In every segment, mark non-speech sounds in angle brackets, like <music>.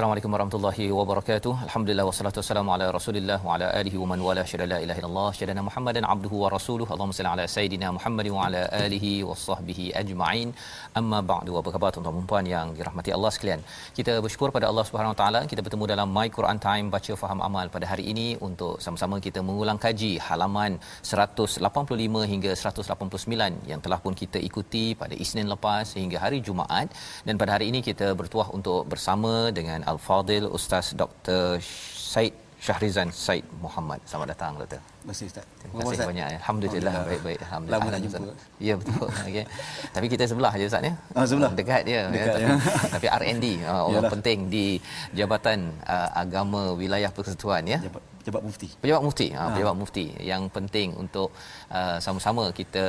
Assalamualaikum warahmatullahi wabarakatuh. Alhamdulillah wassalatu wassalamu ala Rasulillah wa ala alihi wa man wala syada la ilaha illallah syadana Muhammadan abduhu wa rasuluhu. Allahumma salli ala sayidina Muhammad wa ala alihi wa sahbihi ajma'in. Amma ba'du. Apa khabar tuan-tuan dan puan yang dirahmati Allah sekalian? Kita bersyukur pada Allah Subhanahu wa taala kita bertemu dalam My Quran Time baca faham amal pada hari ini untuk sama-sama kita mengulang kaji halaman 185 hingga 189 yang telah pun kita ikuti pada Isnin lepas hingga hari Jumaat dan pada hari ini kita bertuah untuk bersama dengan Al-Fadil Ustaz Dr. Said Syahrizan Said Muhammad. Selamat datang doktor. Terima kasih Ustaz. Terima kasih banyak. ya. Alhamdulillah baik-baik. Alhamdulillah. Lama tak jumpa. Ustaz. Ya betul. <laughs> Okey. Tapi kita sebelah je Ustaz ya. Ah, sebelah? Dekat dia. Dekat, ya. <laughs> Tapi, tapi R&D ah, orang Yalah. penting di Jabatan uh, Agama Wilayah Persekutuan ya. Jabat, jabat mufti. Pejabat mufti, ha, pejabat mufti yang penting untuk uh, sama-sama kita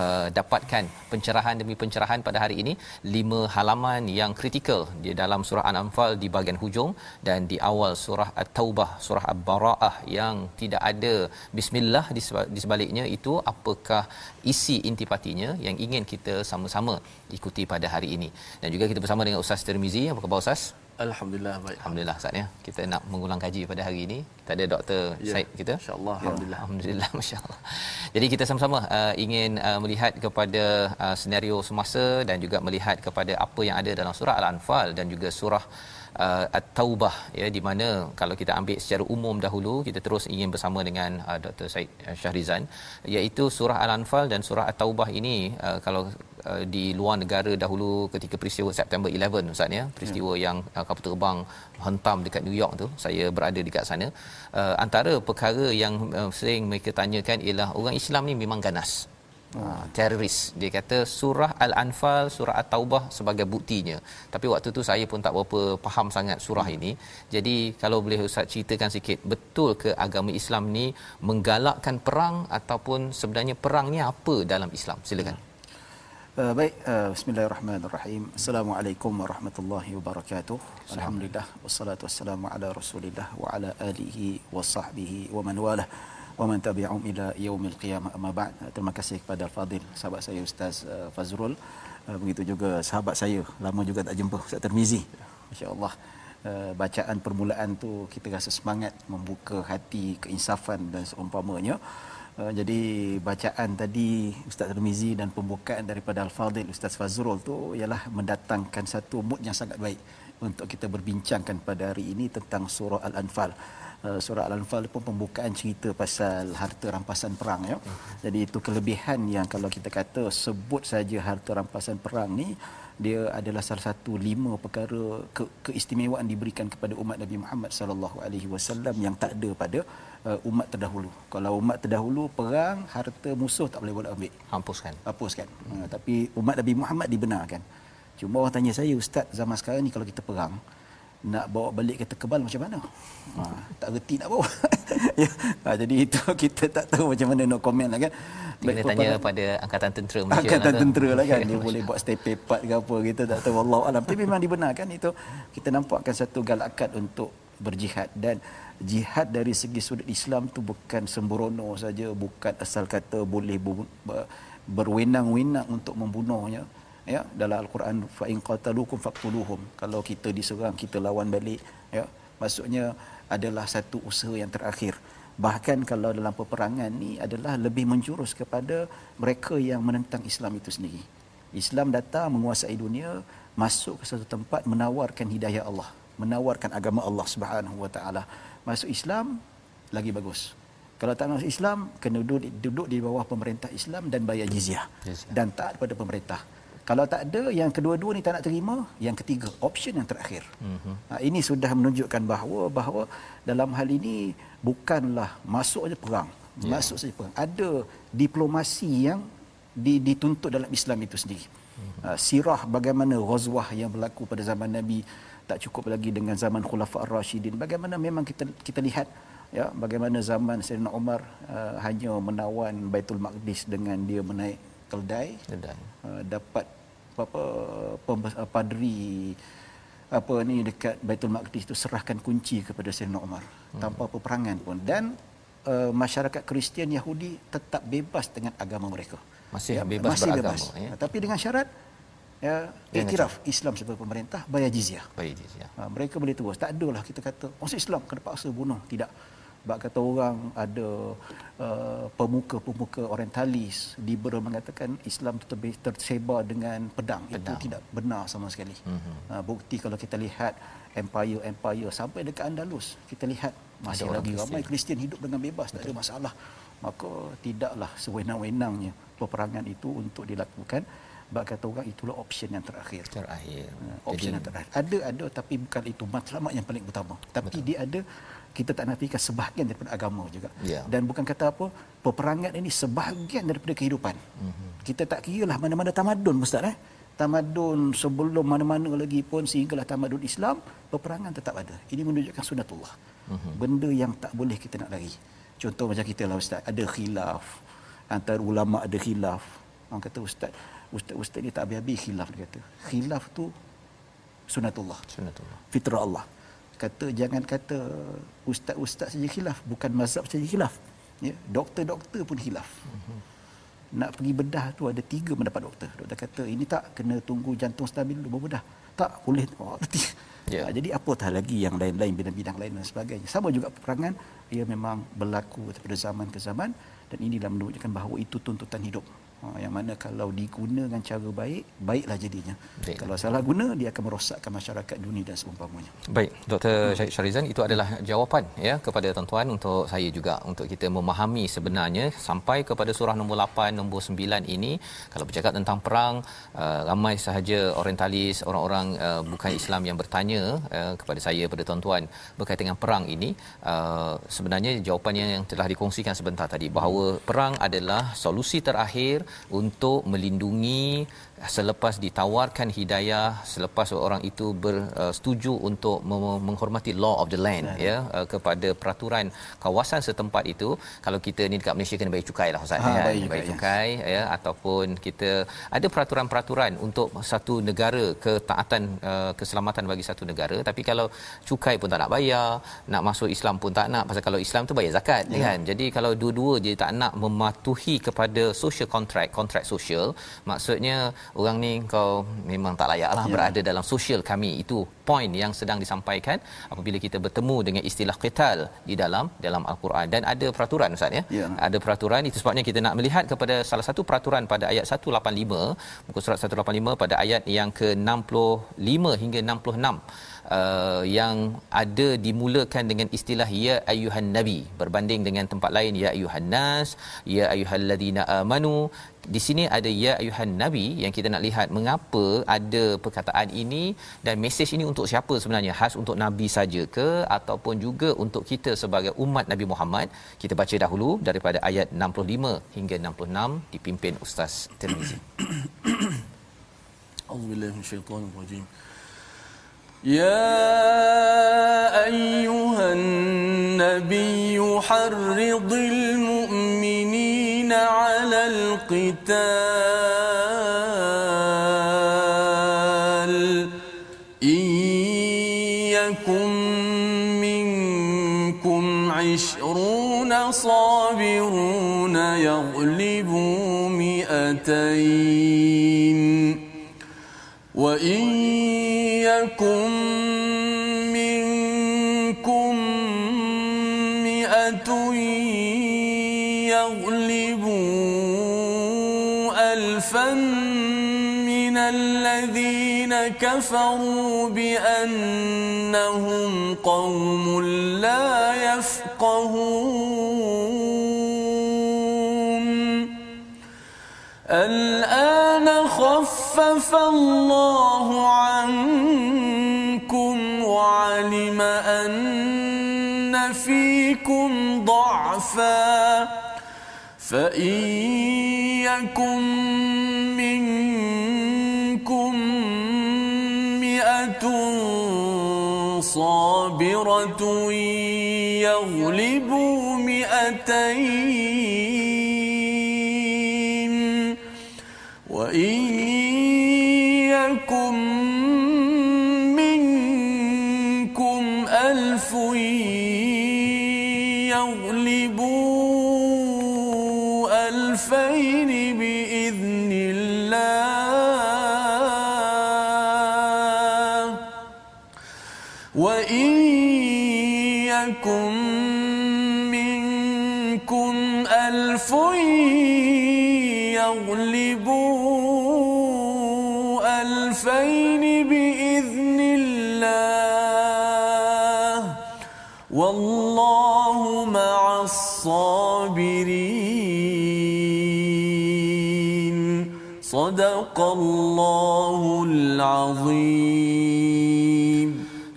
uh, dapatkan pencerahan demi pencerahan pada hari ini lima halaman yang kritikal di dalam surah An-Anfal di bahagian hujung dan di awal surah At-Taubah, surah Al-Baraah yang tidak ada bismillah di sebaliknya itu apakah isi intipatinya yang ingin kita sama-sama ikuti pada hari ini. Dan juga kita bersama dengan Ustaz Tirmizi. Apa khabar Ustaz? Alhamdulillah baik. Alhamdulillah Ustaz ya. Kita nak mengulang kaji pada hari ini. Kita ada Dr. Ya, Said kita. insya-Allah. Ya, Alhamdulillah. Alhamdulillah <laughs> masya-Allah. Jadi kita sama-sama uh, ingin uh, melihat kepada uh, senario semasa dan juga melihat kepada apa yang ada dalam surah Al-Anfal dan juga surah uh, At-Taubah ya di mana kalau kita ambil secara umum dahulu kita terus ingin bersama dengan uh, Dr. Said uh, Syahrizan iaitu surah Al-Anfal dan surah At-Taubah ini uh, kalau uh, di luar negara dahulu ketika peristiwa September 11 Ustaz ya peristiwa hmm. yang uh, kapal terbang hentam dekat New York tu saya berada dekat sana uh, antara perkara yang uh, sering mereka tanyakan ialah orang Islam ni memang ganas Ha, teroris dia kata surah al-anfal surah at-taubah sebagai buktinya. Tapi waktu tu saya pun tak berapa faham sangat surah ini. Jadi kalau boleh ustaz ceritakan sikit betul ke agama Islam ni menggalakkan perang ataupun sebenarnya perang ni apa dalam Islam? Silakan. Uh, baik, uh, bismillahirrahmanirrahim. Assalamualaikum warahmatullahi wabarakatuh. Alhamdulillah. Wassalatu wassalamu ala Rasulillah wa ala alihi wa sahbihi wa man walah wa man tabi'ahum ila yaumil qiyamah amma ba'd. Terima kasih kepada Al-Fadil sahabat saya Ustaz uh, Fazrul. Uh, begitu juga sahabat saya lama juga tak jumpa Ustaz Termizi. Masya-Allah. Uh, bacaan permulaan tu kita rasa semangat membuka hati keinsafan dan seumpamanya. Jadi bacaan tadi Ustaz Termizi dan pembukaan daripada Al-Fadil Ustaz Fazrul tu ialah mendatangkan satu mood yang sangat baik untuk kita berbincangkan pada hari ini tentang surah Al-Anfal. Uh, surah Al-Anfal pun pembukaan cerita pasal harta rampasan perang ya. Jadi itu kelebihan yang kalau kita kata sebut saja harta rampasan perang ni dia adalah salah satu lima perkara ke, keistimewaan diberikan kepada umat Nabi Muhammad sallallahu alaihi wasallam yang tak ada pada uh, umat terdahulu. Kalau umat terdahulu perang harta musuh tak boleh boleh ambil. hapuskan Hapuskan. Hmm. Uh, tapi umat Nabi Muhammad dibenarkan. Cuma orang tanya saya ustaz zaman sekarang ni kalau kita perang nak bawa balik kereta kebal macam mana? Ha, tak reti nak bawa. <laughs> ya. ha, jadi itu <laughs> kita tak tahu macam mana nak komen lah kan. kita tanya pada angkatan tentera Malaysia Angkatan lah tentera lah kan. Dia <laughs> boleh buat step part ke apa kita tak tahu. Wallahu alam. Tapi memang dibenarkan itu. Kita nampakkan satu galakan untuk berjihad. Dan jihad dari segi sudut Islam tu bukan sembrono saja. Bukan asal kata boleh berwenang-wenang untuk membunuhnya ya dalam al-Quran fa in qataluukum faqtuluhum. Kalau kita diserang kita lawan balik ya. Maksudnya adalah satu usaha yang terakhir. Bahkan kalau dalam peperangan ni adalah lebih menjurus kepada mereka yang menentang Islam itu sendiri. Islam datang menguasai dunia masuk ke satu tempat menawarkan hidayah Allah menawarkan agama Allah Subhanahu wa taala. Masuk Islam lagi bagus. Kalau tak masuk Islam kena duduk, duduk di bawah pemerintah Islam dan bayar jizyah. Dan taat pada pemerintah kalau tak ada yang kedua-dua ni tak nak terima yang ketiga option yang terakhir. Mm-hmm. ha, ini sudah menunjukkan bahawa bahawa dalam hal ini bukanlah masuk saja perang. Yeah. masuk saja perang. Ada diplomasi yang dituntut dalam Islam itu sendiri. Mm-hmm. ha, sirah bagaimana ghazwah yang berlaku pada zaman Nabi tak cukup lagi dengan zaman Khulafa ar-Rashidin. Bagaimana memang kita kita lihat ya bagaimana zaman Sayyidina Umar uh, hanya menawan Baitul Maqdis dengan dia menaik keldai uh, dapat apa uh, padri apa ni dekat Baitul Maqdis tu serahkan kunci kepada Sayyidina Umar hmm. tanpa peperangan pun. Dan uh, masyarakat Kristian Yahudi tetap bebas dengan agama mereka. Masih ya, bebas masih beragama bebas. Ya. tapi dengan syarat ya iktiraf Islam sebagai pemerintah bayar jizyah. Bayar jizyah. Ha, mereka boleh terus. Tak adalah kita kata masuk Islam kena paksa bunuh. Tidak Bak kata orang ada uh, pemuka-pemuka orientalis liberal mengatakan Islam itu lebih tersebar dengan pedang. pedang. Itu tidak benar sama sekali. Mm-hmm. Uh, bukti kalau kita lihat empire-empire sampai dekat Andalus, kita lihat masih ada lagi ramai Kristian hidup dengan bebas, Betul. tak ada masalah. Maka tidaklah sewenang-wenangnya peperangan itu untuk dilakukan. Bak kata orang itulah option yang terakhir. Terakhir. Uh, option Jadi, yang terakhir. Ada ada tapi bukan itu matlamat yang paling utama. Tapi Betul. dia ada kita tak nafikan sebahagian daripada agama juga. Yeah. Dan bukan kata apa, peperangan ini sebahagian daripada kehidupan. Mm-hmm. Kita tak kira lah mana-mana tamadun Ustaz eh. Tamadun sebelum mana-mana lagi pun sehinggalah tamadun Islam, peperangan tetap ada. Ini menunjukkan sunatullah. Mm-hmm. Benda yang tak boleh kita nak lari. Contoh macam kita lah Ustaz, ada khilaf. Antara ulama ada khilaf. Orang kata Ustaz, Ustaz-Ustaz ni tak habis-habis khilaf dia kata. Khilaf tu sunatullah. Sunatullah. Fitrah Allah kata jangan kata ustaz-ustaz saja khilaf. Bukan mazhab saja khilaf. Ya doktor-doktor pun khilaf. Nak pergi bedah tu ada tiga mendapat doktor. Doktor kata ini tak kena tunggu jantung stabil dulu baru bedah. Tak boleh. <laughs> Oh, yeah. ha, jadi apatah lagi yang lain-lain bidang-bidang lain dan sebagainya. Sama juga peperangan ia memang berlaku daripada zaman ke zaman dan inilah menunjukkan bahawa itu tuntutan hidup yang mana kalau diguna dengan cara baik, baiklah jadinya. Baik. Kalau salah guna, dia akan merosakkan masyarakat dunia dan seumpamanya. Baik, Dr. Hmm. Syarizan, itu adalah jawapan ya kepada tuan-tuan untuk saya juga untuk kita memahami sebenarnya sampai kepada surah nombor 8, nombor 9 ini kalau bercakap tentang perang, uh, ramai sahaja orientalis, orang-orang uh, bukan Islam yang bertanya uh, kepada saya kepada tuan-tuan berkaitan dengan perang ini, uh, sebenarnya jawapannya yang telah dikongsikan sebentar tadi bahawa perang adalah solusi terakhir untuk melindungi selepas ditawarkan hidayah selepas orang itu bersetuju uh, untuk menghormati law of the land ya, ya uh, kepada peraturan kawasan setempat itu kalau kita ni dekat Malaysia kena bayar cukai lah ustaz ha, ya bayar, bayar cukai ya. ya ataupun kita ada peraturan-peraturan untuk satu negara ketaatan uh, keselamatan bagi satu negara tapi kalau cukai pun tak nak bayar nak masuk Islam pun tak nak pasal kalau Islam tu bayar zakat ya. kan jadi kalau dua-dua dia tak nak mematuhi kepada social contract contract social maksudnya orang ni kau memang tak layaklah ya. berada dalam sosial kami itu poin yang sedang disampaikan apabila kita bertemu dengan istilah qital di dalam dalam al-Quran dan ada peraturan ustaz ya? ya ada peraturan itu sebabnya kita nak melihat kepada salah satu peraturan pada ayat 185 muka surat 185 pada ayat yang ke-65 hingga 66 uh, yang ada dimulakan dengan istilah ya ayuhan nabi berbanding dengan tempat lain ya ayuhan nas ya ayyuhallazina amanu di sini ada ya ayuhan nabi yang kita nak lihat mengapa ada perkataan ini dan mesej ini untuk siapa sebenarnya khas untuk nabi saja ke ataupun juga untuk kita sebagai umat Nabi Muhammad kita baca dahulu daripada ayat 65 hingga 66 dipimpin ustaz Tirmizi <coughs> Auzubillahi minasyaitonir يا أيها النبي حرض المؤمنين على القتال إن يكن عشرون صابرون يغلبوا مئتين وإن يكن كفروا بأنهم قوم لا يفقهون. الآن خفف الله عنكم وعلم أن فيكم ضعفا. فإن يكن صابرة يغلبوا مئتين وإن يكن منكم ألف يغلبوا صدق الله العظيم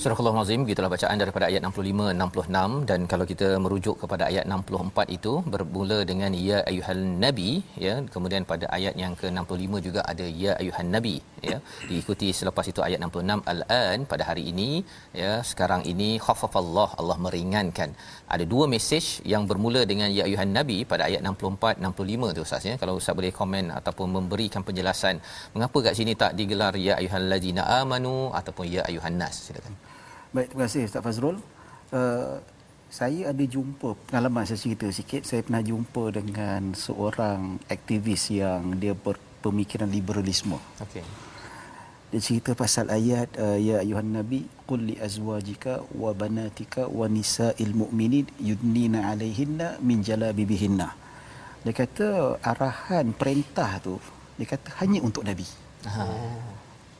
Surah Allah Azim gitulah bacaan daripada ayat 65 66 dan kalau kita merujuk kepada ayat 64 itu bermula dengan ya ayuhal nabi ya. Kemudian pada ayat yang ke-65 juga ada ya ayuhan nabi ya. Diikuti selepas itu ayat 66 al-an pada hari ini ya. Sekarang ini khaffafallah Allah meringankan. Ada dua mesej yang bermula dengan ya ayuhan nabi pada ayat 64 65 tu ustaz ya. Kalau ustaz boleh komen ataupun memberikan penjelasan mengapa kat sini tak digelar ya ayuhal ladina amanu ataupun ya ayuhan nas silakan Baik, terima kasih Ustaz Fazrul. Uh, saya ada jumpa pengalaman saya cerita sikit. Saya pernah jumpa dengan seorang aktivis yang dia berpemikiran liberalisme. okey Dia cerita pasal ayat uh, ya ayuhan nabi qul li azwajika wa banatika wa nisa'il mu'minin yudnina 'alaihinna min jalabibihinna. Dia kata arahan perintah tu dia kata hanya untuk nabi.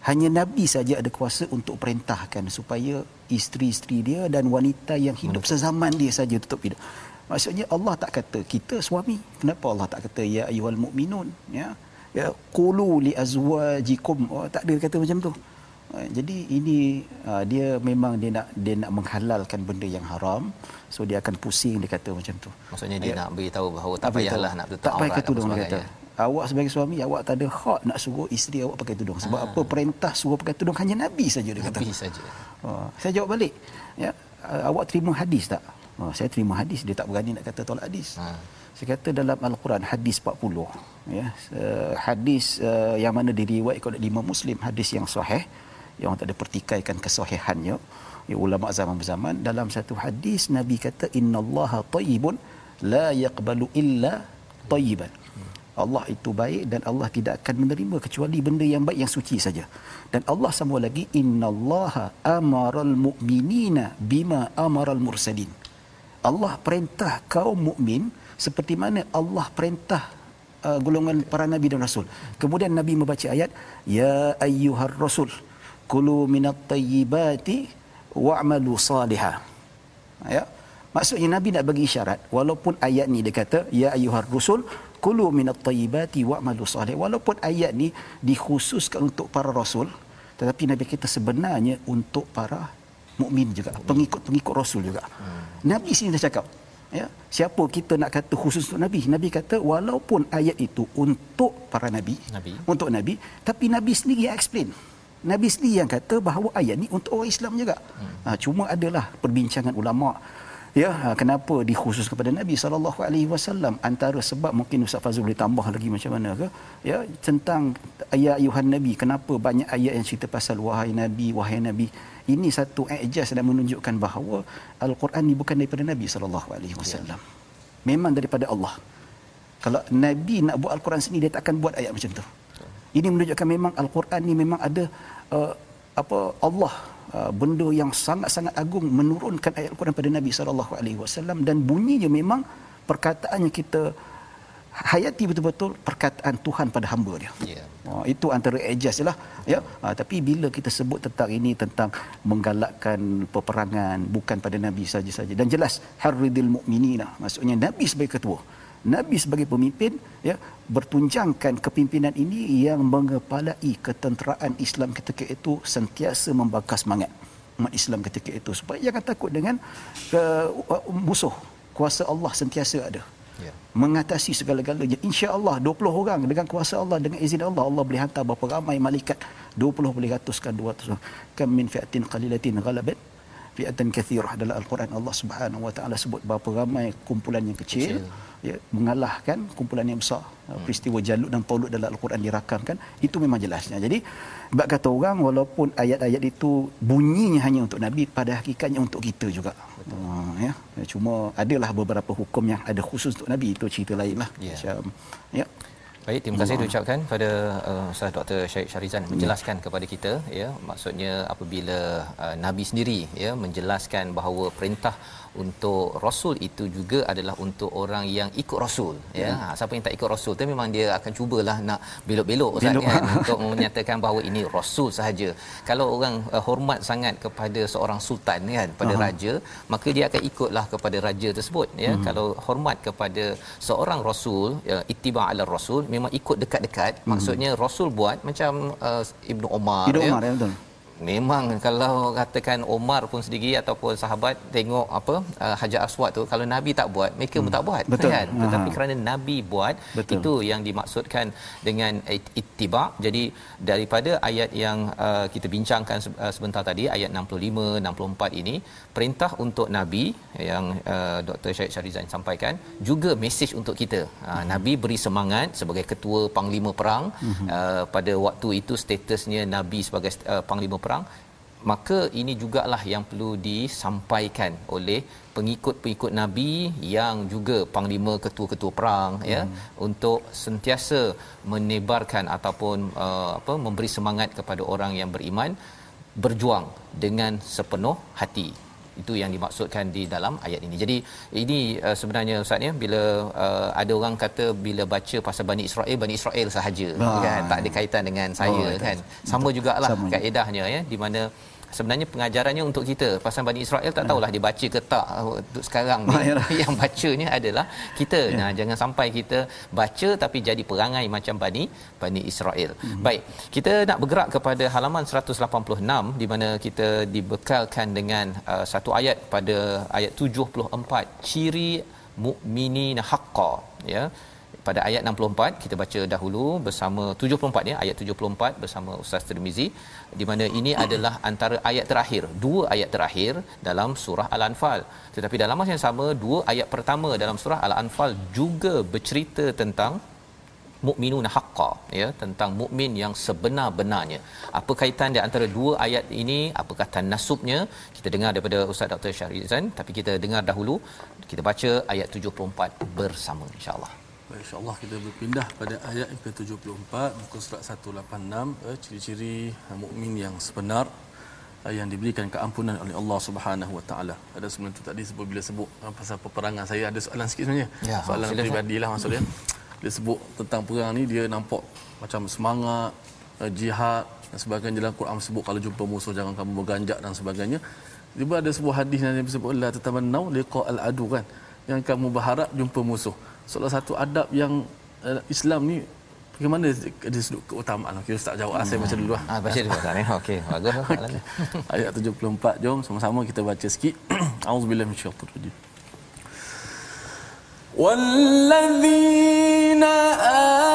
Hanya nabi saja ada kuasa untuk perintahkan supaya isteri-isteri dia dan wanita yang hidup sezaman dia saja tutup hidup. Maksudnya Allah tak kata kita suami. Kenapa Allah tak kata ya ayyuhal mukminun ya? Ya qulu li azwajikum. Oh, tak ada kata macam tu. Ah, Jadi ini ah, dia memang dia nak dia nak menghalalkan benda yang haram. So dia akan pusing dia kata macam tu. Maksudnya dia Ya. nak beritahu bahawa tak payahlah nak tutup tak aurat apa tudung dia kata. Awak sebagai suami awak tak ada hak nak suruh isteri awak pakai tudung. Sebab Ah. apa perintah suruh pakai tudung hanya nabi saja dia kata. Nabi saja. Oh, saya jawab balik. Ya, uh, awak terima hadis tak? Oh, saya terima hadis. Dia tak berani nak kata tolak hadis. Ha. Saya kata dalam Al-Quran hadis 40 ya uh, hadis uh, yang mana diriwayatkan oleh Imam Muslim hadis yang sahih yang orang tak ada pertikaikan kesahihannya ya ulama zaman berzaman dalam satu hadis Nabi kata innallaha tayyibun la yaqbalu illa tayyiban Allah itu baik dan Allah tidak akan menerima kecuali benda yang baik yang suci saja. Dan Allah sambung lagi innallaha amaral mu'minina bima amaral mursalin. Allah perintah kaum mukmin seperti mana Allah perintah uh, golongan para nabi dan rasul. Kemudian Nabi membaca ayat ya ayyuhar rasul kulu minat tayyibati wa'malu salihah. Ya. Maksudnya Nabi nak bagi isyarat walaupun ayat ni dia kata ya ayyuhar rusul kulu minat tayyibati wa'malu salih walaupun ayat ni dikhususkan untuk para rasul tetapi Nabi kita sebenarnya untuk para mukmin juga pengikut-pengikut rasul juga. Hmm. Nabi sini dah cakap ya siapa kita nak kata khusus untuk nabi nabi kata walaupun ayat itu untuk para nabi, Nabi. untuk nabi tapi nabi sendiri yang explain nabi sendiri yang kata bahawa ayat ni untuk orang Islam juga hmm. ha, cuma adalah perbincangan ulama ya ha, kenapa dikhusus kepada nabi sallallahu alaihi wasallam? Antara sebab mungkin Ustaz Fazul boleh tambah lagi macam mana ke? Ya tentang ayat ayuhan nabi. Kenapa banyak ayat yang cerita pasal wahai nabi wahai nabi? Ini satu ijaz dan menunjukkan bahawa al-Quran ni bukan daripada Nabi sallallahu alaihi wasallam. Memang daripada Allah. Kalau Nabi nak buat al-Quran sendiri dia tak akan buat ayat macam tu. Ini menunjukkan memang al-Quran ni memang ada uh, apa Allah uh, benda yang sangat-sangat agung menurunkan ayat al-Quran pada Nabi sallallahu alaihi wasallam dan bunyinya memang perkataannya kita hayati betul-betul perkataan Tuhan pada hamba dia. Ya. Oh, itu antara ejaz lah ya. Ha, tapi bila kita sebut tentang ini tentang menggalakkan peperangan bukan pada nabi saja-saja dan jelas harridil mukminina maksudnya nabi sebagai ketua nabi sebagai pemimpin ya bertunjangkan kepimpinan ini yang mengepalai ketenteraan Islam ketika itu sentiasa membakar semangat umat Islam ketika itu. Supaya jangan takut dengan uh, musuh kuasa Allah sentiasa ada. Ya. mengatasi segala-galanya. insya-Allah 20 orang dengan kuasa Allah dengan izin Allah Allah boleh hantar berapa ramai malaikat. 20 boleh ratuskan 200 kam min fi'atin qalilatin ghalabat. Fi'atan kathirah dalam al-Quran. Allah Subhanahu wa taala sebut berapa ramai kumpulan yang kecil, kecil. Ya mengalahkan kumpulan yang besar. Hmm. peristiwa Jalut dan Taulut dalam al-Quran dirakamkan itu memang jelasnya. Jadi bab kata orang walaupun ayat-ayat itu bunyinya hanya untuk nabi pada hakikatnya untuk kita juga. Uh, ya. Cuma adalah beberapa hukum yang ada khusus untuk nabi itu cerita lainlah Ya. macam ya. Baik, terima kasih diucapkan pada uh, Ustaz Dr. Syed Syarizan menjelaskan kepada kita ya. Maksudnya apabila uh, nabi sendiri ya menjelaskan bahawa perintah untuk rasul itu juga adalah untuk orang yang ikut rasul ya ha, siapa yang tak ikut rasul tu memang dia akan cubalah nak belok-belok Ustaz Belok. kan untuk menyatakan bahawa ini rasul sahaja kalau orang uh, hormat sangat kepada seorang sultan kan pada Aha. raja maka dia akan ikutlah kepada raja tersebut ya hmm. kalau hormat kepada seorang rasul ya, ittiba ala rasul memang ikut dekat-dekat hmm. maksudnya rasul buat macam uh, Ibnu Omar Ibnu ya Umar ya betul Memang kalau katakan Omar pun sendiri ataupun sahabat tengok apa uh, Hajar Aswad tu kalau Nabi tak buat mereka pun tak buat Betul. kan tetapi Aha. kerana Nabi buat Betul. itu yang dimaksudkan dengan it- ittiba jadi daripada ayat yang uh, kita bincangkan uh, sebentar tadi ayat 65 64 ini perintah untuk Nabi yang uh, Dr. Syed Syarizan sampaikan juga mesej untuk kita uh, Nabi beri semangat sebagai ketua panglima perang uh, pada waktu itu statusnya Nabi sebagai uh, panglima perang maka ini jugalah yang perlu disampaikan oleh pengikut-pengikut nabi yang juga panglima ketua-ketua perang hmm. ya untuk sentiasa menebarkan ataupun uh, apa memberi semangat kepada orang yang beriman berjuang dengan sepenuh hati itu yang dimaksudkan di dalam ayat ini. Jadi ini uh, sebenarnya ustaz ya bila uh, ada orang kata bila baca pasal Bani Israel Bani Israel sahaja Ah. kan tak ada kaitan dengan saya Oh, kan. Sama jugalah Sama. kaedahnya ya di mana sebenarnya pengajarannya untuk kita pasal Bani Israel tak tahulah dia baca ke tak uh, untuk sekarang ni <laughs> yalah. <laughs> yang bacanya adalah kita Ya. nah jangan sampai kita baca tapi jadi perangai macam Bani Bani Israel. Mhm. Baik, kita nak bergerak kepada halaman 186 di mana kita dibekalkan dengan uh, satu ayat pada ayat 74 ciri mukminin haqqa ya pada ayat 64 kita baca dahulu bersama 74 ya ayat 74 bersama Ustaz Tirmizi di mana ini adalah antara ayat terakhir dua ayat terakhir dalam surah Al-Anfal. Tetapi dalam masa yang sama dua ayat pertama dalam surah Al-Anfal juga bercerita tentang mukminuna haqqa ya tentang mukmin yang sebenar-benarnya. Apa kaitan di antara dua ayat ini? Apakah tanasubnya kita dengar daripada Ustaz Dr Syarizan tapi kita dengar dahulu kita baca ayat 74 bersama insyaallah Baik, InsyaAllah kita berpindah pada ayat yang ke-74 muka surat 186 eh, ciri-ciri eh, mukmin yang sebenar eh, yang diberikan keampunan oleh Allah Subhanahu Wa Taala. Ada sebelum tu tadi sebut bila sebut eh, pasal peperangan saya ada soalan sikit sebenarnya. Ya, soalan silakan. peribadilah maksudnya. Dia sebut tentang perang ni dia nampak macam semangat eh, jihad dan sebagainya dalam Quran sebut kalau jumpa musuh jangan kamu berganjak dan sebagainya. Juga ada sebuah hadis yang Nabi sebut la tatamannau liqa al-adu kan yang kamu berharap jumpa musuh. Salah satu adab yang uh, Islam ni bagaimana ada sudut keutamaan. Okey ustaz jawab hmm. saya baca dulu lah. ah baca dulu Ustaz ya okey bagus soalan ni. <laughs> Ayat 74 jom sama-sama kita baca sikit. <clears throat> Auzubillahi minasyaitanir rajim. والذين آمنوا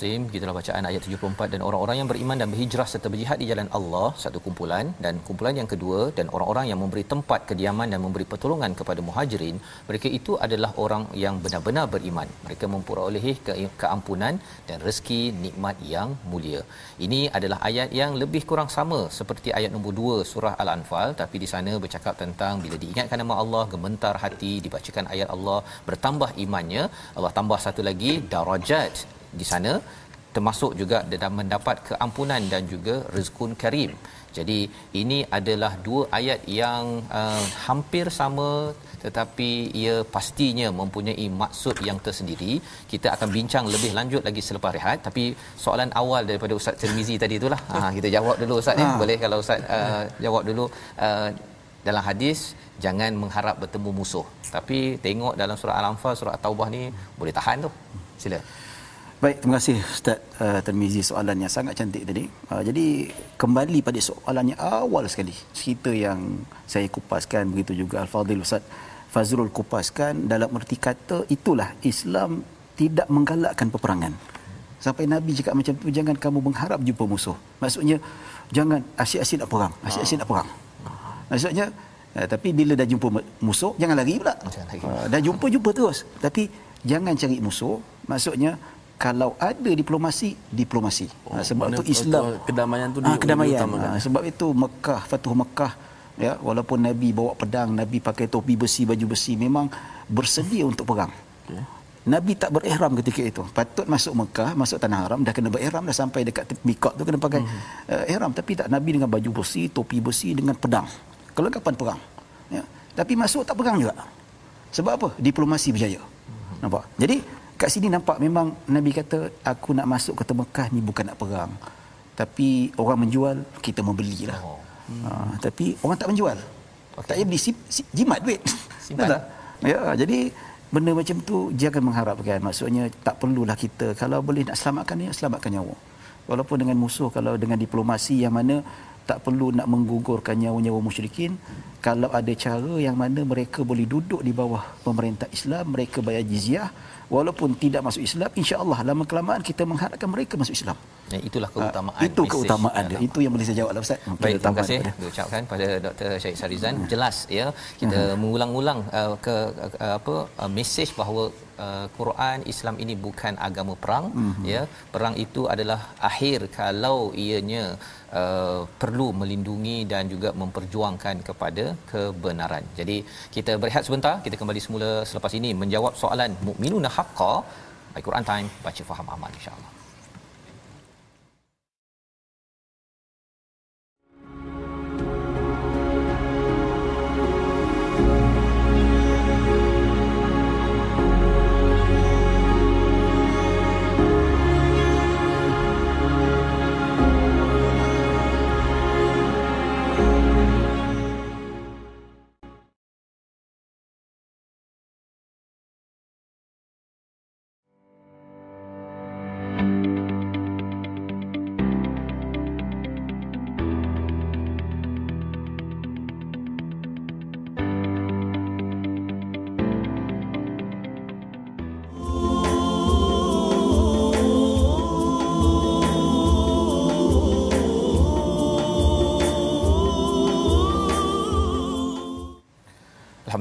Al-Azim, gitulah bacaan ayat 74 dan orang-orang yang beriman dan berhijrah serta berjihad di jalan Allah satu kumpulan. Dan kumpulan yang kedua dan orang-orang yang memberi tempat kediaman dan memberi pertolongan kepada muhajirin mereka itu adalah orang yang benar-benar beriman. Mereka memperolehi ke- keampunan dan rezeki nikmat yang mulia. Ini adalah ayat yang lebih kurang sama seperti ayat nombor 2 surah Al-Anfal. Tapi di sana bercakap tentang bila diingatkan nama Allah gemetar hati dibacakan ayat Allah bertambah imannya. Allah tambah satu lagi darajat di sana termasuk juga dalam mendapat keampunan dan juga rezkun karim. Jadi ini adalah dua ayat yang uh, hampir sama tetapi ia pastinya mempunyai maksud yang tersendiri. Kita akan bincang lebih lanjut lagi selepas rehat tapi soalan awal daripada Ustaz Tirmizi tadi itulah. Ha kita jawab dulu Ustaz ni. Boleh kalau Ustaz uh, jawab dulu uh, dalam hadis jangan mengharap bertemu musuh. Tapi tengok dalam surah Al-Anfal, surah At-Taubah ni boleh tahan tu. Sila. Baik, terima kasih Ustaz uh, Termizi soalannya sangat cantik tadi. Uh, jadi kembali pada soalannya awal sekali. Cerita yang saya kupaskan begitu juga Al-Fadhil Ustaz Fazrul kupaskan dalam erti kata itulah Islam tidak menggalakkan peperangan. Sampai Nabi cakap macam tu jangan kamu mengharap jumpa musuh. Maksudnya jangan asyik-asyik nak perang, asyik-asyik nak perang. Maksudnya uh, tapi bila dah jumpa musuh jangan lari pula. Jangan lari. Uh, dah jumpa jumpa terus. Tapi jangan cari musuh. Maksudnya kalau ada diplomasi, diplomasi. Oh, sebab mana- tu Islam kedamaian tu di- kedamaian. diutamakan. Ah, sebab itu Mekah, Fatuh Mekah ya, walaupun Nabi bawa pedang, Nabi pakai topi besi, baju besi, memang bersedia untuk perang. Okay. Nabi tak berihram ketika itu. Patut masuk Mekah, masuk tanah haram, dah kena berihram dah sampai dekat mikot tu kena pakai Mhm. uh, ihram. Tapi tak Nabi dengan baju besi, topi besi dengan pedang. Kelengkapan perang. Ya. Tapi masuk tak perang juga. Sebab apa? Diplomasi berjaya. Mhm. Nampak? Jadi kat sini nampak memang Nabi kata aku nak masuk ke Mekah ni bukan nak perang. Tapi orang menjual, kita membelilah. Oh. Uh, tapi orang tak menjual. Okay. Tak payah beli si, si, jimat duit. Simpan. <laughs> Tak? Ya, jadi benda macam tu jangan mengharapkan. Maksudnya tak perlulah kita kalau boleh nak selamatkan ni selamatkan nyawa. Walaupun dengan musuh kalau dengan diplomasi yang mana tak perlu nak menggugurkan nyawa-nyawa musyrikin kalau ada cara yang mana mereka boleh duduk di bawah pemerintah Islam mereka bayar jizyah walaupun tidak masuk Islam insya-Allah lama kelamaan kita mengharapkan mereka masuk Islam. Ya, itulah keutamaan. Ah, itu keutamaan dia. dalam- Itu yang boleh saya jawab lah Ustaz. Mungkin Baik, terima kasih diucapkan pada Dr. Syed Sarizan. Jelas ya, kita mengulang-ulang uh, ke uh, apa uh, mesej bahawa uh, Quran Islam ini bukan agama perang ya. Perang itu adalah akhir kalau ianya uh, perlu melindungi dan juga memperjuangkan kepada kebenaran. Jadi kita berehat sebentar, kita kembali semula selepas ini menjawab soalan mukminuna haqqa by Quran Time baca faham amal insya-Allah.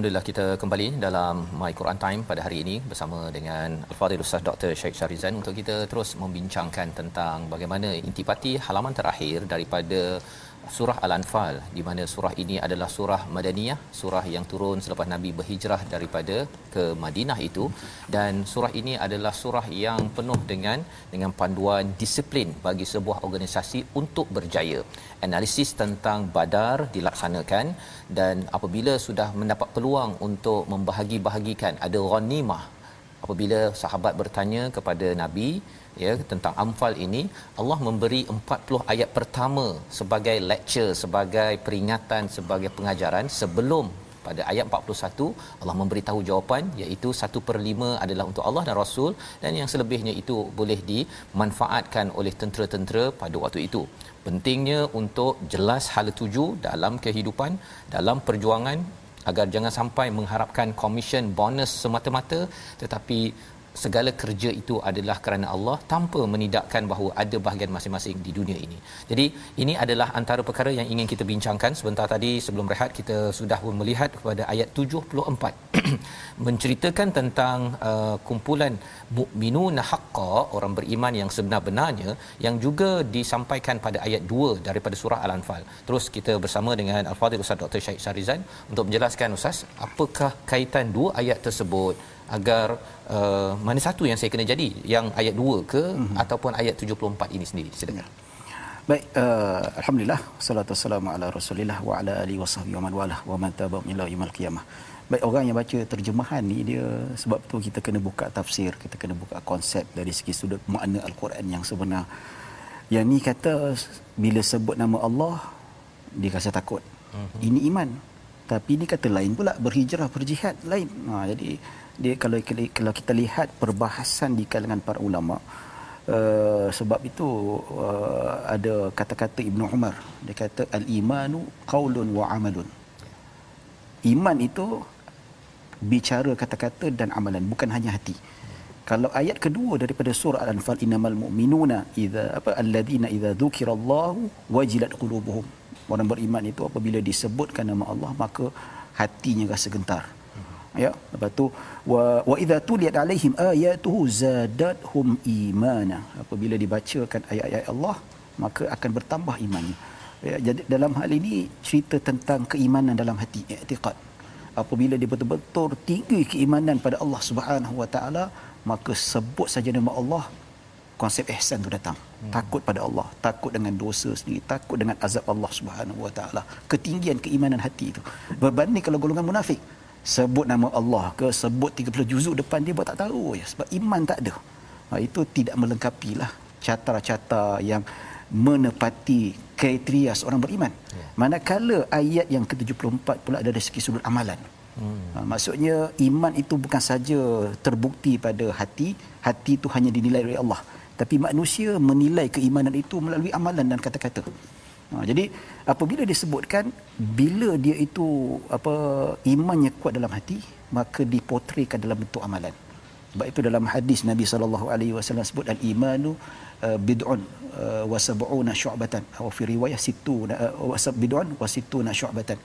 Alhamdulillah kita kembali dalam My Quran Time pada hari ini bersama dengan Al-Fadhil Ustaz Dr. Sheikh Syarizan untuk kita terus membincangkan tentang bagaimana intipati halaman terakhir daripada surah Al-Anfal di mana surah ini adalah surah Madaniyah, surah yang turun selepas Nabi berhijrah daripada ke Madinah itu dan surah ini adalah surah yang penuh dengan dengan panduan disiplin bagi sebuah organisasi untuk berjaya. Analisis tentang Badar dilaksanakan dan apabila sudah mendapat peluang untuk membahagi-bahagikan ada ghanimah apabila sahabat bertanya kepada Nabi ya tentang Anfal ini Allah memberi 40 ayat pertama sebagai lecture sebagai peringatan sebagai pengajaran sebelum pada ayat 41 Allah memberitahu jawapan iaitu 1/5 adalah untuk Allah dan Rasul dan yang selebihnya itu boleh dimanfaatkan oleh tentera-tentera pada waktu itu. Pentingnya untuk jelas hala tuju dalam kehidupan, dalam perjuangan agar jangan sampai mengharapkan komisen bonus semata-mata tetapi segala kerja itu adalah kerana Allah tanpa menidakkan bahawa ada bahagian masing-masing di dunia ini. Jadi ini adalah antara perkara yang ingin kita bincangkan sebentar tadi sebelum rehat kita sudah melihat kepada ayat 74 <clears throat> menceritakan tentang uh, kumpulan mukminun haqqa orang beriman yang sebenar-benarnya yang juga disampaikan pada ayat 2 daripada surah Al-Anfal. Terus kita bersama dengan Al-Fadhil Ustaz Dr. Syed Syarizan untuk menjelaskan Ustaz apakah kaitan dua ayat tersebut agar uh, mana satu yang saya kena jadi yang ayat 2 ke mm-hmm. ataupun ayat 74 ini sendiri silakan ya. Baik, uh, alhamdulillah salatu wassalamu ala Rasulillah wa ala alihi wasahbihi wa man wala wa man tabi'ahum ila yaumil qiyamah. Baik, orang yang baca terjemahan ni dia sebab tu kita kena buka tafsir, kita kena buka konsep dari segi sudut makna al-Quran yang sebenar. Yang ni kata bila sebut nama Allah dia rasa takut. Uh-huh. Ini iman. Tapi ini kata lain pula berhijrah berjihad lain. Ha jadi dia kalau kalau kita lihat perbahasan di kalangan para ulama uh, sebab itu uh, ada kata-kata Ibnu Umar. Dia kata al imanu qaulun wa amalun. Iman itu bicara kata-kata dan amalan bukan hanya hati. Kalau ayat kedua daripada surah al-anfal innamal mu'minuna idza apa alladina idza dzukirallahu wajilat qulubuhum. Orang beriman itu apabila disebutkan nama Allah maka hatinya rasa gentar ya. Lepas tu wa wa idza tuliyat alaihim ayatuhu zadatuhum imana. Apabila dibacakan ayat-ayat Allah maka akan bertambah imannya. Ya, jadi dalam hal ini cerita tentang keimanan dalam hati i'tiqad. Apabila dia betul-betul tinggi keimanan pada Allah Subhanahu wa taala maka sebut saja nama Allah konsep ihsan tu datang. Hmm. takut pada Allah takut dengan dosa sendiri takut dengan azab Allah Subhanahu wa taala. Ketinggian keimanan hati itu. Berbanding kalau golongan munafik sebut nama Allah ke sebut 30 juzuk depan dia buat tak tahu ya sebab iman tak ada. Ha, itu tidak melengkapi lah catra-catra yang menepati kriteria seorang beriman. Ya. manakala ayat yang ke-74 pula ada dari segi sudut amalan. Hmm. ha, maksudnya iman itu bukan saja terbukti pada hati hati itu hanya dinilai oleh Allah. Tapi manusia menilai keimanan itu melalui amalan dan kata-kata Ha, jadi apabila disebutkan bila dia itu apa imannya kuat dalam hati maka dipotretkan dalam bentuk amalan. Sebab itu dalam hadis Nabi sallallahu alaihi wasallam sebut al imanu uh, bid'un uh, wa sab'una syu'batan atau fi riwayah situna uh, bid'un wa situna syu'batan.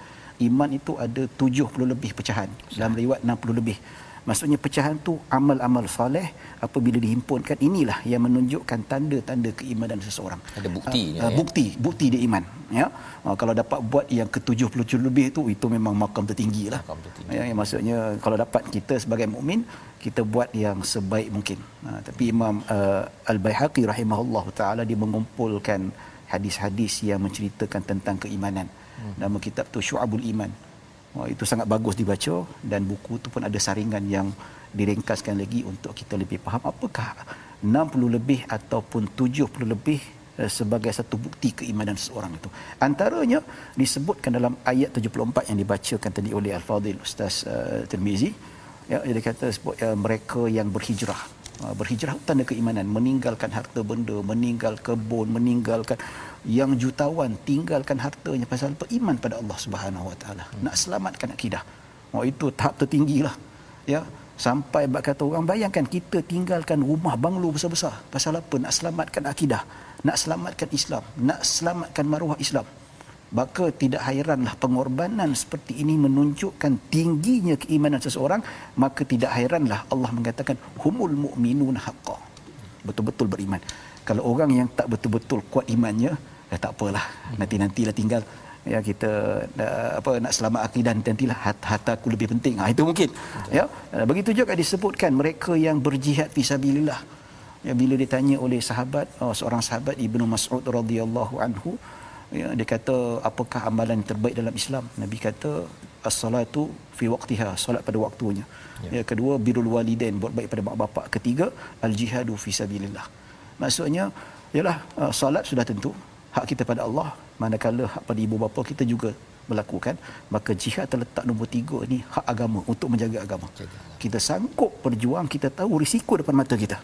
Iman itu ada 70 lebih pecahan. Dalam riwayat 60 lebih. Maksudnya pecahan tu amal-amal soleh apabila dihimpunkan inilah yang menunjukkan tanda-tanda keimanan seseorang. Ada buktinya. Uh, uh, bukti, bukti dia iman. Ya, uh, kalau dapat buat yang ke-70 lebih tu itu memang makam tertinggi lah. Makam tertinggi. Ya, yang maksudnya kalau dapat kita sebagai mukmin kita buat yang sebaik mungkin. Uh, tapi Imam uh, Al-Baihaqi rahimahullah taala dia mengumpulkan hadis-hadis yang menceritakan tentang keimanan. Hmm. Nama kitab tu Syu'abul Iman. Oh, itu sangat bagus dibaca dan buku tu pun ada saringan yang diringkaskan lagi untuk kita lebih faham apakah 60 lebih ataupun 70 lebih eh, sebagai satu bukti keimanan seseorang itu. Antaranya disebutkan dalam ayat 74 yang dibacakan tadi oleh Al-Fadhil Ustaz uh, Tirmizi. Ya, dia kata sebut, uh, mereka yang berhijrah. Uh, berhijrah tanda keimanan, meninggalkan harta benda, meninggal kebun, meninggalkan yang jutawan tinggalkan hartanya pasal apa iman pada Allah Subhanahu Wa Taala. Hmm. nak selamatkan akidah. Oh itu tahap tertinggilah ya. Sampai bab kata orang bayangkan kita tinggalkan rumah banglo besar-besar. Pasal apa? Nak selamatkan akidah. Nak selamatkan Islam. Nak selamatkan maruah Islam. Maka tidak hairanlah pengorbanan seperti ini menunjukkan tingginya keimanan seseorang. Maka tidak hairanlah Allah mengatakan humul mu'minun haqqan. Betul-betul beriman. Kalau orang yang tak betul-betul kuat imannya ya tak apalah. Nanti-nantilah tinggal. Ya kita uh, apa nak selamat akidah nantilah hat- hartaku lebih penting. Ha, itu mungkin. Ya uh, begitu juga disebutkan mereka yang berjihad fisabilillah. Ya bila ditanya oleh sahabat oh, seorang sahabat Ibnu Mas'ud radhiyallahu anhu ya dia kata apakah amalan terbaik dalam Islam? Nabi kata as-salatu fi waqtiha solat pada waktunya. Ya. ya kedua birrul walidain buat baik pada mak bapak. Ketiga al-jihadu fi sabilillah maksudnya ialah uh, solat sudah tentu hak kita pada Allah manakala hak pada ibu bapa kita juga melakukan maka jihad terletak nombor tiga ni hak agama untuk menjaga agama. Kita sanggup berjuang kita tahu risiko depan mata kita.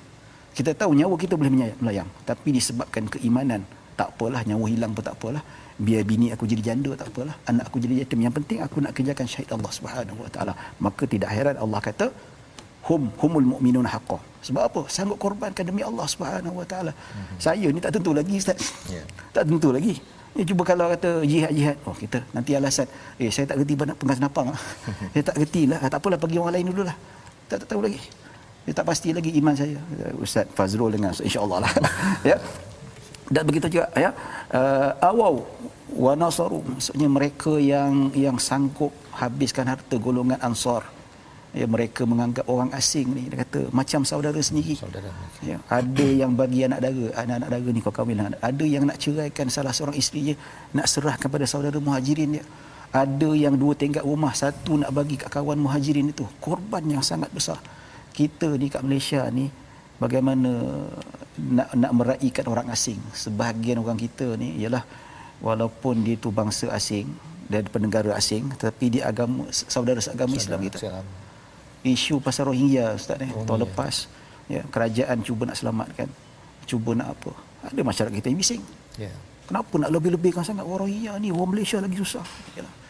Kita tahu nyawa kita boleh melayang tapi disebabkan keimanan tak apalah nyawa hilang pun tak apalah. Biar bini aku jadi janda tak apalah. Anak aku jadi yatim yang penting aku nak kerjakan syahid Allah Subhanahu wa taala. Maka tidak heran Allah kata hum humul mu'minun haqqan sebab apa sanggup korbankan demi Allah Subhanahu wa taala mm-hmm. saya ni tak tentu lagi ustaz yeah. tak tentu lagi Ya, cuba kalau kata jihad-jihad, oh kita nanti alasan, eh saya tak kerti nak pengas napang. <laughs> saya tak lah, tak apalah bagi orang lain dulu lah. Tak, tak tahu lagi. Dia tak pasti lagi iman saya. Ustaz Fazrul dengan insya-Allah lah. <laughs> ya. Dan begitu juga ya. Uh, awau wa nasaru maksudnya mereka yang yang sanggup habiskan harta golongan ansar ya mereka menganggap orang asing ni dia kata macam saudara sendiri. Saudara ya ada yang bagi anak dara anak-anak dara ni kau kahwin ada yang nak ceraikan salah seorang isteri dia nak serahkan pada saudara muhajirin dia. Ada yang dua tingkat rumah satu nak bagi kat kawan muhajirin itu. Korban yang sangat besar. Kita ni kat Malaysia ni bagaimana nak nak meraihkan orang asing. Sebahagian orang kita ni ialah walaupun dia tu bangsa asing dan penegara asing tetapi dia agama saudara seagama Islam kita isu pasal Rohingya ustaz ni oh, tahun ya. lepas ya kerajaan cuba nak selamatkan cuba nak apa ada masyarakat kita yang bising ya kenapa nak lebih-lebihkan sangat orang Rohingya ni orang Malaysia lagi susah yalah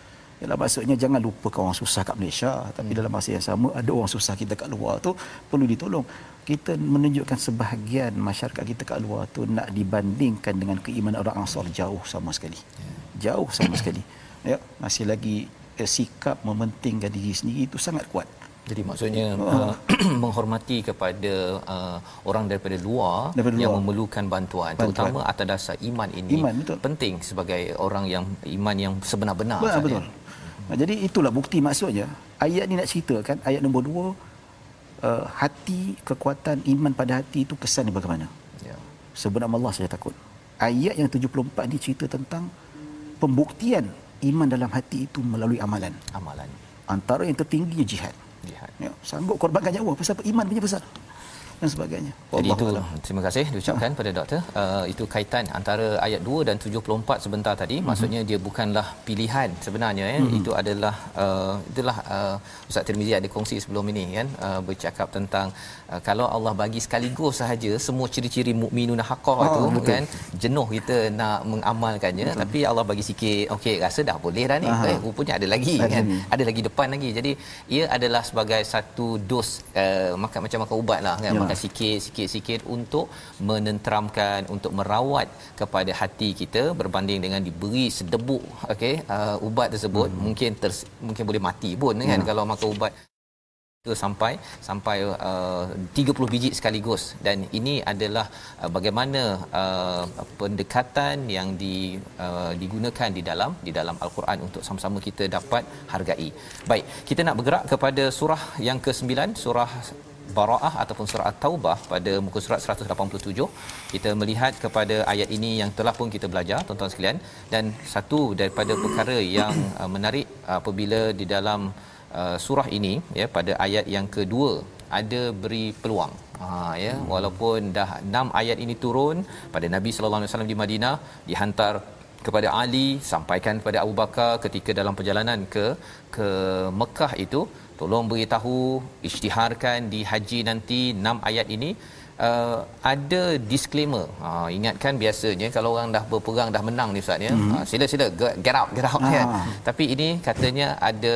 Yalah maksudnya jangan lupa orang susah kat Malaysia tapi hmm. dalam masa yang sama ada orang susah kita kat luar tu perlu ditolong. Kita menunjukkan sebahagian masyarakat kita kat luar tu nak dibandingkan dengan keimanan orang Ansar jauh sama sekali. Ya. Jauh sama sekali. Ya, masih lagi eh, sikap mementingkan diri sendiri itu sangat kuat. Jadi maksudnya uh, <clears throat> menghormati kepada uh, orang daripada luar daripada yang luar. memerlukan bantuan, bantuan terutama atas dasar iman ini iman, betul. penting sebagai orang yang iman yang sebenar-benar. Betul. betul. Ya. Jadi itulah bukti maksudnya ayat ni nak ceritakan ayat nombor dua uh, hati kekuatan iman pada hati itu kesan bagaimana? Ya. Sebenarnya Allah saya takut. Ayat yang 74 ni cerita tentang pembuktian iman dalam hati itu melalui amalan. Amalan. Antara yang tertinggi jihad jihad. Ya, sanggup korbankan nyawa. Pasal iman punya besar dan sebagainya. Jadi itu Allah. terima kasih diucapkan ha. pada doktor. Uh, itu kaitan antara ayat 2 dan 74 sebentar tadi. Mm-hmm. Maksudnya dia bukanlah pilihan sebenarnya ya. Mm-hmm. Itu adalah uh, itulah uh, Ustaz Tirmizi ada kongsi sebelum ini kan uh, bercakap tentang uh, kalau Allah bagi sekaligus sahaja semua ciri-ciri mukminun haqqah oh, itu betul. kan jenuh kita nak mengamalkannya betul. tapi Allah bagi sikit okey rasa dah boleh dah ni. Aha. Eh rupanya ada lagi ada kan. Ini. Ada lagi depan lagi. Jadi ia adalah sebagai satu dos uh, makan macam makan ubat lah kan. Ya makan sikit sikit sikit untuk menenteramkan untuk merawat kepada hati kita berbanding dengan diberi sedebuk okey uh, ubat tersebut hmm. mungkin ter, mungkin boleh mati pun kan ya. kalau makan ubat ke sampai sampai uh, 30 biji sekaligus dan ini adalah uh, bagaimana uh, pendekatan yang di uh, digunakan di dalam di dalam al-Quran untuk sama-sama kita dapat hargai. Baik, kita nak bergerak kepada surah yang ke-9, surah Baraah ataupun surah At-Taubah pada muka surat 187 kita melihat kepada ayat ini yang telah pun kita belajar tuan-tuan sekalian. Dan satu daripada perkara yang uh, menarik apabila di dalam uh, surah ini ya pada ayat yang kedua ada beri peluang. Ha ya walaupun dah enam ayat ini turun pada Nabi sallallahu alaihi wasallam di Madinah dihantar kepada Ali sampaikan kepada Abu Bakar ketika dalam perjalanan ke ke Mekah itu tolong beritahu isytiharkan di haji nanti 6 ayat ini. Uh, ada disclaimer. Uh, ingatkan biasanya kalau orang dah berperang dah menang ni ustaz ya. Mm-hmm. uh, sila sila get out get out ah. kan tapi ini katanya ada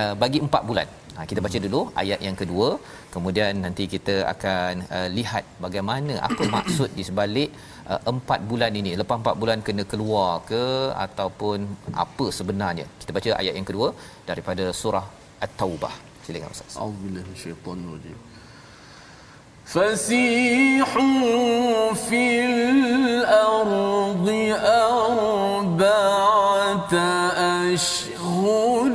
uh, bagi 4 bulan. Ha, kita baca dulu ayat yang kedua. Kemudian nanti kita akan uh, lihat bagaimana apa maksud di sebalik uh, empat bulan ini. Lepas empat bulan kena keluar ke ataupun apa sebenarnya? Kita baca ayat yang kedua daripada surah التوبة. أعوذ بالله من الشيطان الرجيم. فسيحوا في الأرض أربعة أشهر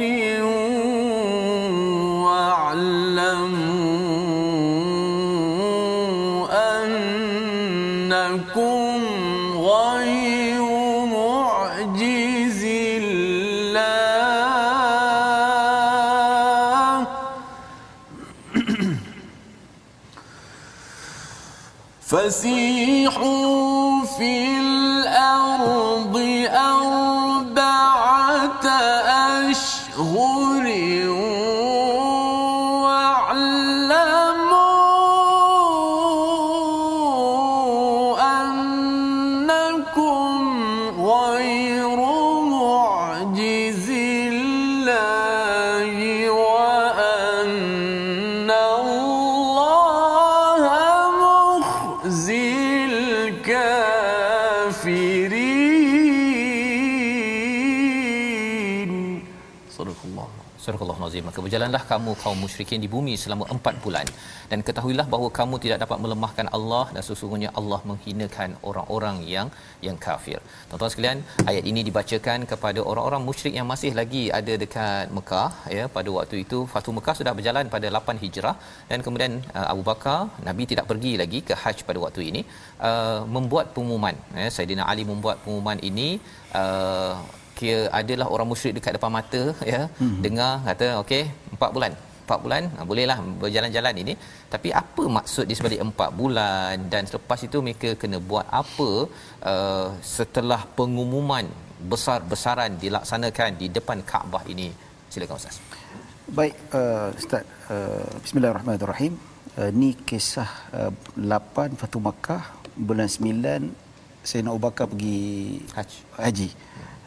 فسيحوا berjalanlah kamu kaum musyrikin di bumi selama empat bulan. Dan ketahuilah bahawa kamu tidak dapat melemahkan Allah dan sesungguhnya Allah menghinakan orang-orang yang yang kafir. Tuan-tuan sekalian, ayat ini dibacakan kepada orang-orang musyrik yang masih lagi ada dekat Mekah ya. Pada waktu itu Fatu Mekah sudah berjalan pada 8 Hijrah. Dan kemudian uh, Abu Bakar Nabi tidak pergi lagi ke Hajj pada waktu ini. Uh, membuat pengumuman ya. Saidina Ali membuat pengumuman ini uh, kira adalah orang musyrik dekat depan mata ya. Hmm. dengar kata okey 4 bulan 4 bulan ha, bolehlah berjalan-jalan ini tapi apa maksud di sebalik 4 bulan dan selepas itu mereka kena buat apa uh, setelah pengumuman besar-besaran dilaksanakan di depan Kaabah ini silakan ustaz Baik, uh, Ustaz. Uh, Bismillahirrahmanirrahim. Uh, ni kisah uh, 8 Fatu Makkah bulan 9 Sayyidina Abu Bakar pergi Hajj. haji.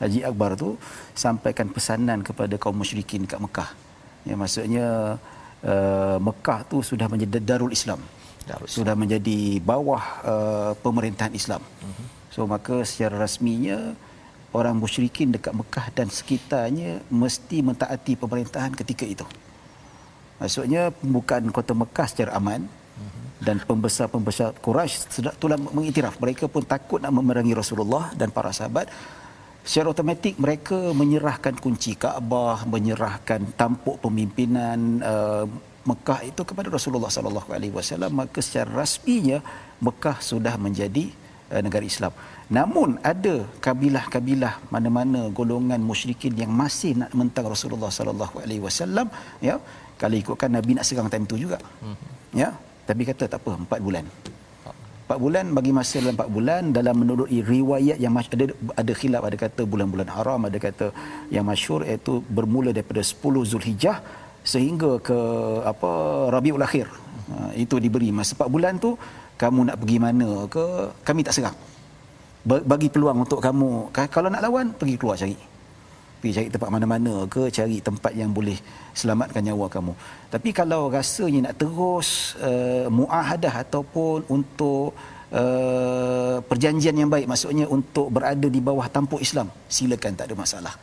Haji Akbar tu sampaikan pesanan kepada kaum musyrikin dekat Mekah. Ya maksudnya uh, Mekah tu sudah menjadi Darul Islam. Darul Islam. Sudah menjadi bawah uh, pemerintahan Islam. Uh-huh. So maka secara rasminya orang musyrikin dekat Mekah dan sekitarnya mesti mentaati pemerintahan ketika itu. Maksudnya pembukaan kota Mekah secara aman dan pembesar-pembesar Quraisy sudah telah mengiktiraf mereka pun takut nak memerangi Rasulullah dan para sahabat secara automatik mereka menyerahkan kunci Kaabah menyerahkan tampuk pemimpinan uh, Mekah itu kepada Rasulullah sallallahu alaihi wasallam. Maka secara rasminya Mekah sudah menjadi uh, negara Islam. Namun ada kabilah-kabilah mana-mana golongan musyrikin yang masih nak mentang Rasulullah sallallahu alaihi wasallam ya kalau ikutkan Nabi nak serang time tu juga. Ya tapi kata tak apa 4 bulan 4 bulan bagi masa dalam 4 bulan dalam menurut riwayat yang masyur, ada ada khilaf ada kata bulan-bulan haram ada kata yang masyhur iaitu bermula daripada 10 Zulhijjah sehingga ke apa Rabiul Akhir. Ha, itu diberi masa 4 bulan tu kamu nak pergi mana ke kami tak serang. Ba- bagi peluang untuk kamu. Ka- kalau nak lawan pergi keluar cari pergi cari tempat mana-mana ke cari tempat yang boleh selamatkan nyawa kamu tapi kalau rasanya nak terus uh, muahadah ataupun untuk uh, perjanjian yang baik maksudnya untuk berada di bawah tampuk Islam silakan tak ada masalah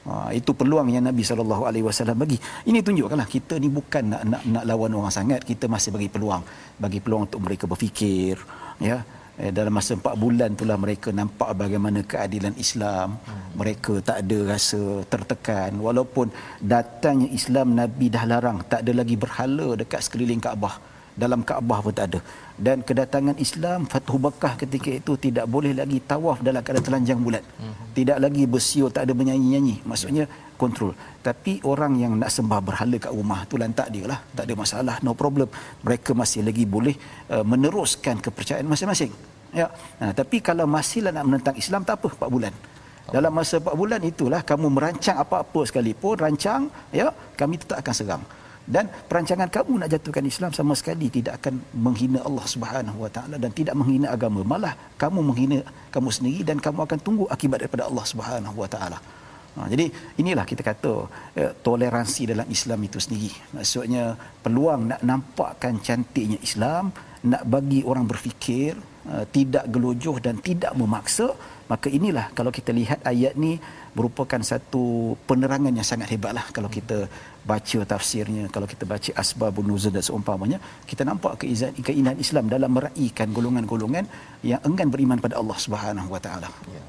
Ha, itu peluang yang Nabi sallallahu alaihi wasallam bagi. Ini tunjukkanlah kita ni bukan nak, nak nak lawan orang sangat, kita masih bagi peluang, bagi peluang untuk mereka berfikir, ya. Eh, dalam masa 4 bulan itulah mereka nampak bagaimana keadilan Islam. Mereka tak ada rasa tertekan walaupun datangnya Islam Nabi dah larang tak ada lagi berhala dekat sekeliling Kaabah. Dalam Kaabah pun tak ada. Dan kedatangan Islam Fathu Makkah ketika itu tidak boleh lagi tawaf dalam keadaan telanjang bulat. Tidak lagi bersiul, tak ada bernyanyi-nyanyi. Maksudnya kontrol. Tapi orang yang nak sembah berhala kat rumah tu lantak dia lah. Tak ada masalah, no problem. Mereka masih lagi boleh uh, meneruskan kepercayaan masing-masing. Ya. Nah, tapi kalau masihlah nak menentang Islam tak apa 4 bulan. Dalam masa 4 bulan itulah kamu merancang apa-apa sekalipun rancang ya kami tetap akan serang. Dan perancangan kamu nak jatuhkan Islam sama sekali tidak akan menghina Allah Subhanahu Wa Taala dan tidak menghina agama. Malah kamu menghina kamu sendiri dan kamu akan tunggu akibat daripada Allah Subhanahu Wa Taala. Ha, jadi inilah kita kata eh, toleransi dalam Islam itu sendiri. Maksudnya peluang nak nampakkan cantiknya Islam, nak bagi orang berfikir, uh, tidak gelojoh dan tidak memaksa, maka inilah kalau kita lihat ayat ni merupakan satu penerangan yang sangat hebatlah kalau kita baca tafsirnya kalau kita baca asbabun nuzul dan seumpamanya kita nampak keizan keindahan Islam dalam meraihkan golongan-golongan yang enggan beriman pada Allah Subhanahu wa taala. Ya.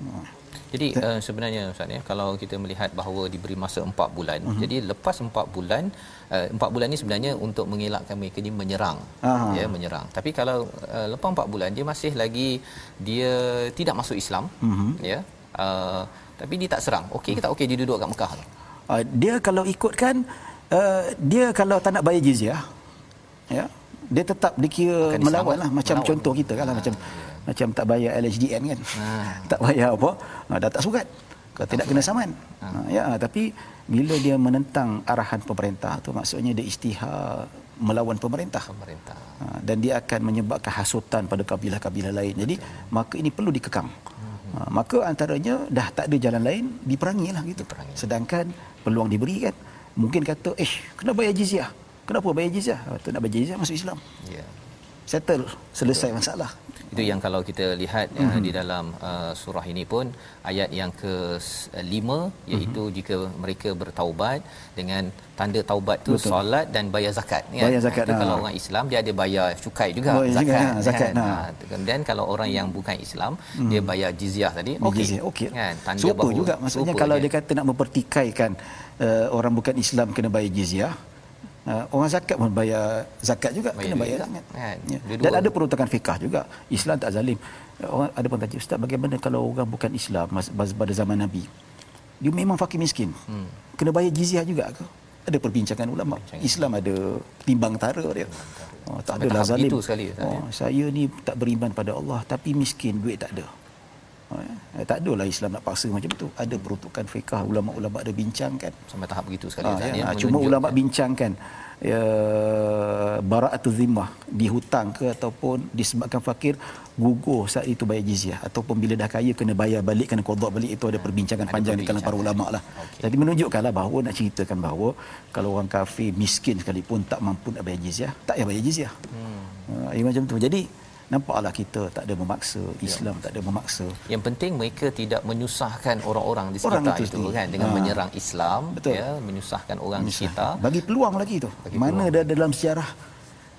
Jadi uh, sebenarnya Ustaz ya kalau kita melihat bahawa diberi masa 4 bulan. Uh-huh. Jadi lepas 4 bulan uh, 4 bulan ni sebenarnya untuk mengelakkan mereka ni menyerang. Uh-huh. Ya menyerang. Tapi kalau uh, lepas 4 bulan dia masih lagi dia tidak masuk Islam uh-huh. ya. Uh, tapi dia tak serang. Okey ke tak okey dia duduk kat Mekah tu? Uh, dia kalau ikutkan uh, dia kalau tak nak bayar jizyah ya dia tetap dikira melawan lah macam melawan. contoh kita kan lah macam ya macam tak bayar LHDN kan ha. <laughs> tak bayar apa ha, dah tak surat kau tidak kena saman ha. ha. ya tapi bila dia menentang arahan pemerintah tu maksudnya dia istihar melawan pemerintah pemerintah ha. dan dia akan menyebabkan hasutan pada kabilah-kabilah lain jadi okay. maka ini perlu dikekang hmm. ha. maka antaranya dah tak ada jalan lain diperangilah gitu diperangi. sedangkan peluang diberi kan mungkin kata eh kena bayar jizyah kenapa bayar jizyah tu nak bayar jizyah masuk Islam ya yeah. Settle selesai masalah itu yang kalau kita lihat mm-hmm. uh, di dalam uh, surah ini pun ayat yang ke-5 iaitu mm-hmm. jika mereka bertaubat dengan tanda taubat tu Betul. solat dan bayar zakat kan bayar zakat nah, kalau orang Islam dia ada bayar cukai juga oh, zakat juga, kan? zakat nah. kemudian kalau orang yang bukan Islam mm. dia bayar jizyah tadi okey okey kan tanda bahawa juga maksudnya kalau je. dia kata nak mempertikaikan uh, orang bukan Islam kena bayar jizyah Uh, orang zakat pun bayar zakat juga bayar kena bayar zakat. Kan? Ya. Dan ada peruntukan fikah juga. Islam tak zalim. Orang ada pun tanya ustaz bagaimana kalau orang bukan Islam pada zaman Nabi? Dia memang fakir miskin. Hmm. Kena bayar jizyah juga ke? Ada perbincangan ulama. Perbincangan. Islam ada timbang tara dia. Oh, tak ada zalim. Itu sekali, oh, saya ni tak beriman pada Allah tapi miskin duit tak ada. Eh, tak adalah Islam nak paksa macam tu. Ada peruntukan fiqah ulama-ulama ada bincangkan sampai tahap begitu sekali ha, ya, ya, cuma ulama bincangkan ya bara'atul zimmah dihutang ke ataupun disebabkan fakir gugur saat itu bayar jizyah ataupun bila dah kaya kena bayar balik kena qada balik itu ada perbincangan ada panjang di kalangan para ulama lah. Okay. Jadi menunjukkanlah bahawa nak ceritakan bahawa kalau orang kafir miskin sekalipun tak mampu nak bayar jizyah, tak payah bayar jizyah. Hmm. Uh, ya, macam tu. Jadi nampaklah kita tak ada memaksa ya. Islam ya. tak ada memaksa. Yang penting mereka tidak menyusahkan orang-orang di sekitar orang itu, itu kan dengan ha. menyerang Islam Betul. ya menyusahkan orang di sekitar. Bagi peluang lagi tu. Bagi mana ada dalam sejarah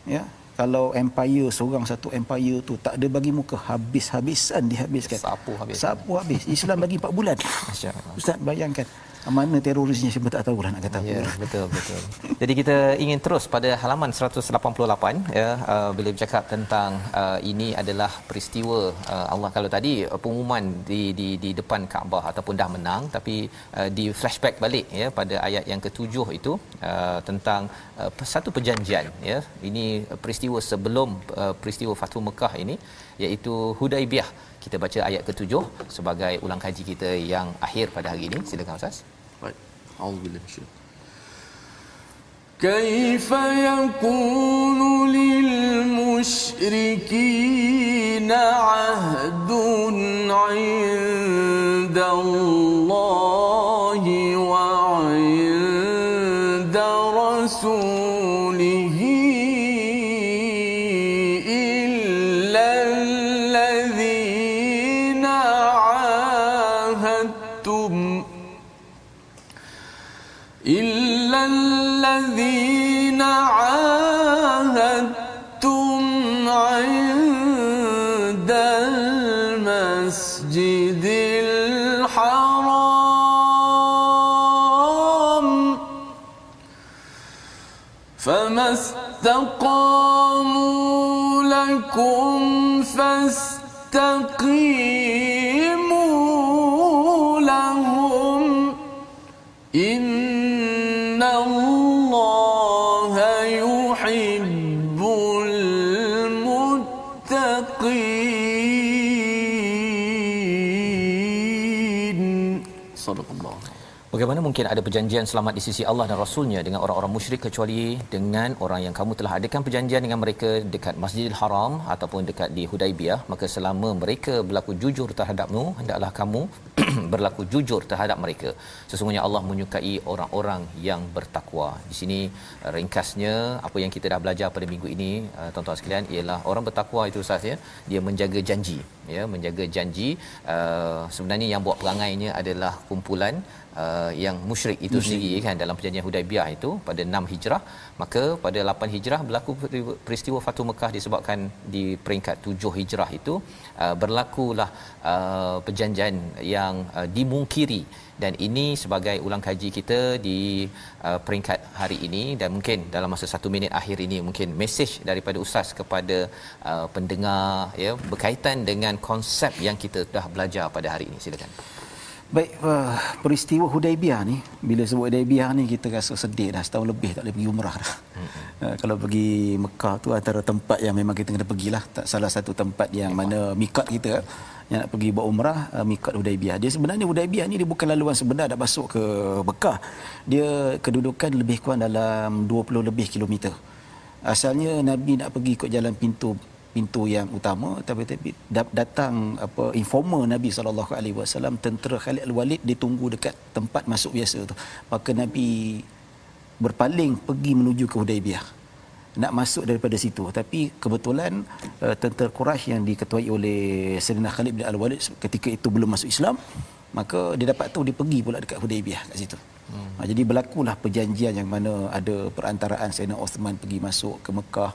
ya. Kalau empire seorang satu empire tu tak ada bagi muka habis-habisan dihabiskan. Sapu habis. Sapu habis. Islam bagi 4 bulan. <laughs> Ustaz bayangkan mana terorisnya siapa tak tahu lah nak kata ya, betul betul. Jadi kita ingin terus pada halaman 188 ya uh, bila bercakap tentang uh, ini adalah peristiwa uh, Allah kalau tadi uh, pengumuman di di di depan Kaabah ataupun dah menang tapi uh, di flashback balik ya pada ayat yang ketujuh itu uh, tentang uh, satu perjanjian ya. Ini peristiwa sebelum uh, peristiwa Fathu Mekah ini iaitu Hudaibiyah. Kita baca ayat ketujuh sebagai ulang kaji kita yang akhir pada hari ini. Silakan ustaz baik auzubillahi كيف يكون للمشركين عهد عند الله؟ استقاموا mungkin ada perjanjian selamat di sisi Allah dan Rasulnya dengan orang-orang musyrik kecuali dengan orang yang kamu telah adakan perjanjian dengan mereka dekat Masjidil Haram ataupun dekat di Hudaibiyah maka selama mereka berlaku jujur terhadapmu hendaklah kamu <clears throat> berlaku jujur terhadap mereka. Sesungguhnya Allah menyukai orang-orang yang bertakwa. Di sini ringkasnya apa yang kita dah belajar pada minggu ini uh, tuan-tuan sekalian ialah orang bertakwa itu sahaja dia menjaga janji ya menjaga janji. Uh, sebenarnya yang buat perangainya adalah kumpulan uh, yang musyrik itu musyrik. sendiri kan dalam perjanjian Hudaibiyah itu pada 6 Hijrah maka pada 8 Hijrah berlaku peristiwa Fatu Mekah disebabkan di peringkat 7 Hijrah itu uh, berlakulah uh, perjanjian yang uh, dimungkiri. Dan ini sebagai ulang kaji kita di uh, peringkat hari ini. Dan mungkin dalam masa satu minit akhir ini mungkin mesej daripada ustaz kepada uh, pendengar ya berkaitan dengan konsep yang kita dah belajar pada hari ini. Silakan Baik, uh, peristiwa Hudaibiyah ni, bila sebut Hudaibiyah ni kita rasa sedih dah setahun lebih tak boleh pergi umrah dah. Mm-hmm. Uh, kalau pergi Mekah tu antara tempat yang memang kita kena pergilah, tak salah satu tempat yang Memang. mana mikat kita yang nak pergi buat umrah, uh, mikat Hudaibiyah. Dia sebenarnya Hudaibiyah ni dia bukan laluan sebenar nak masuk ke Mekah. Dia kedudukan lebih kurang dalam 20 lebih kilometer. Asalnya Nabi nak pergi ikut jalan pintu pintu yang utama tapi tapi datang apa informer Nabi sallallahu alaihi wasallam tentera Khalid al-Walid ditunggu dekat tempat masuk biasa tu. Maka Nabi berpaling pergi menuju ke Hudaibiyah nak masuk daripada situ. Tapi kebetulan uh, tentera Quraisy yang diketuai oleh Sayyidina Khalid bin al-Walid ketika itu belum masuk Islam maka dia dapat tahu dia pergi pula dekat Hudaibiyah kat situ. Hmm. ha, jadi berlakulah perjanjian yang mana ada perantaraan Sayyidina Osman pergi masuk ke Mekah